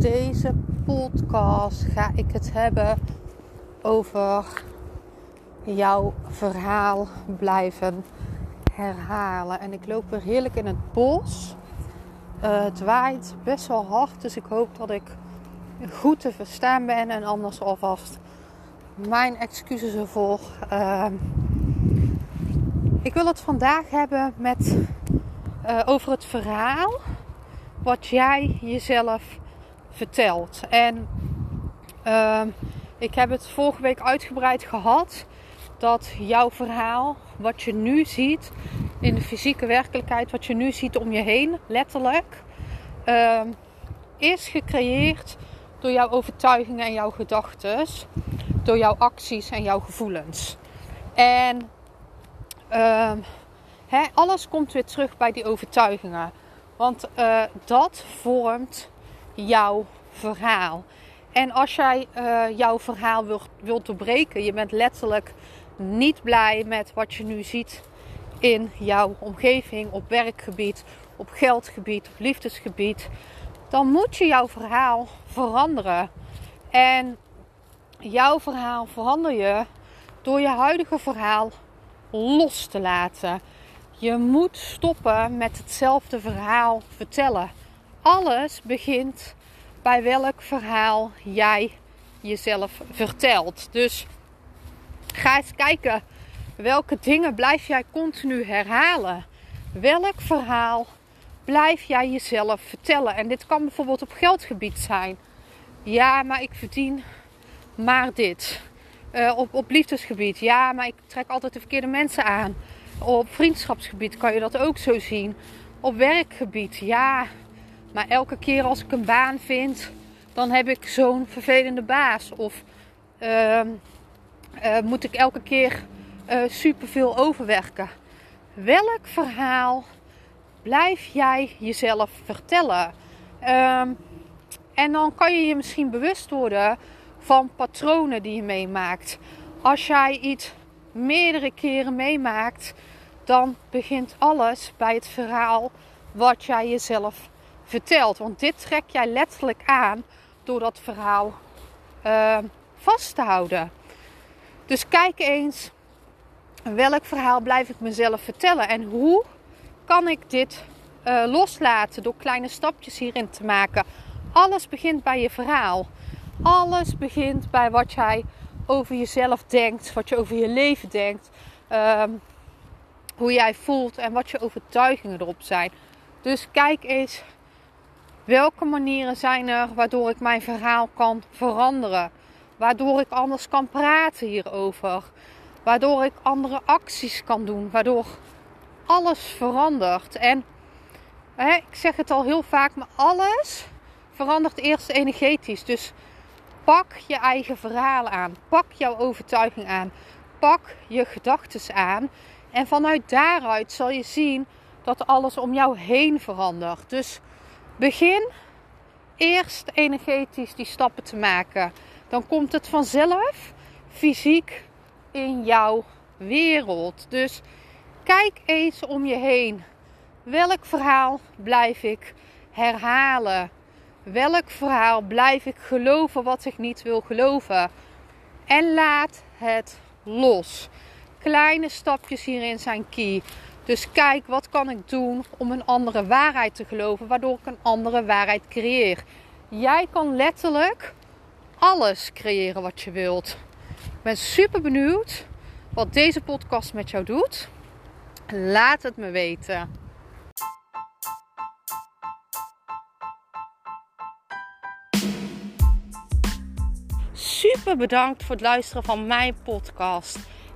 Deze podcast ga ik het hebben over jouw verhaal blijven herhalen. En ik loop weer heerlijk in het bos. Uh, het waait best wel hard, dus ik hoop dat ik goed te verstaan ben. En anders alvast mijn excuses ervoor. Uh, ik wil het vandaag hebben met, uh, over het verhaal wat jij jezelf vertelt. En uh, ik heb het vorige week uitgebreid gehad dat jouw verhaal, wat je nu ziet in de fysieke werkelijkheid, wat je nu ziet om je heen, letterlijk, uh, is gecreëerd door jouw overtuigingen en jouw gedachten, door jouw acties en jouw gevoelens. En hè, alles komt weer terug bij die overtuigingen. Want uh, dat vormt jouw verhaal. En als jij uh, jouw verhaal wilt, wilt doorbreken, je bent letterlijk niet blij met wat je nu ziet in jouw omgeving, op werkgebied, op geldgebied, op liefdesgebied, dan moet je jouw verhaal veranderen. En jouw verhaal verander je door je huidige verhaal los te laten. Je moet stoppen met hetzelfde verhaal vertellen. Alles begint bij welk verhaal jij jezelf vertelt. Dus ga eens kijken welke dingen blijf jij continu herhalen. Welk verhaal blijf jij jezelf vertellen? En dit kan bijvoorbeeld op geldgebied zijn. Ja, maar ik verdien maar dit. Uh, op, op liefdesgebied. Ja, maar ik trek altijd de verkeerde mensen aan. Op vriendschapsgebied kan je dat ook zo zien. Op werkgebied. Ja, maar elke keer als ik een baan vind, dan heb ik zo'n vervelende baas. Of uh, uh, moet ik elke keer uh, superveel overwerken. Welk verhaal blijf jij jezelf vertellen? Um, en dan kan je je misschien bewust worden van patronen die je meemaakt. Als jij iets meerdere keren meemaakt, dan begint alles bij het verhaal wat jij jezelf vertelt. Want dit trek jij letterlijk aan door dat verhaal uh, vast te houden. Dus kijk eens welk verhaal blijf ik mezelf vertellen en hoe kan ik dit uh, loslaten door kleine stapjes hierin te maken. Alles begint bij je verhaal. Alles begint bij wat jij over jezelf denkt, wat je over je leven denkt, um, hoe jij voelt en wat je overtuigingen erop zijn. Dus kijk eens welke manieren zijn er waardoor ik mijn verhaal kan veranderen, waardoor ik anders kan praten hierover, waardoor ik andere acties kan doen, waardoor alles verandert. En hè, ik zeg het al heel vaak, maar alles verandert eerst energetisch. Dus pak je eigen verhaal aan. Pak jouw overtuiging aan. Pak je gedachten aan. En vanuit daaruit zal je zien dat alles om jou heen verandert. Dus begin eerst energetisch die stappen te maken. Dan komt het vanzelf fysiek in jouw wereld. Dus kijk eens om je heen. Welk verhaal blijf ik herhalen? Welk verhaal blijf ik geloven wat ik niet wil geloven? En laat het los. Kleine stapjes hierin zijn key. Dus kijk, wat kan ik doen om een andere waarheid te geloven, waardoor ik een andere waarheid creëer. Jij kan letterlijk alles creëren wat je wilt. Ik ben super benieuwd wat deze podcast met jou doet. Laat het me weten. Super bedankt voor het luisteren van mijn podcast.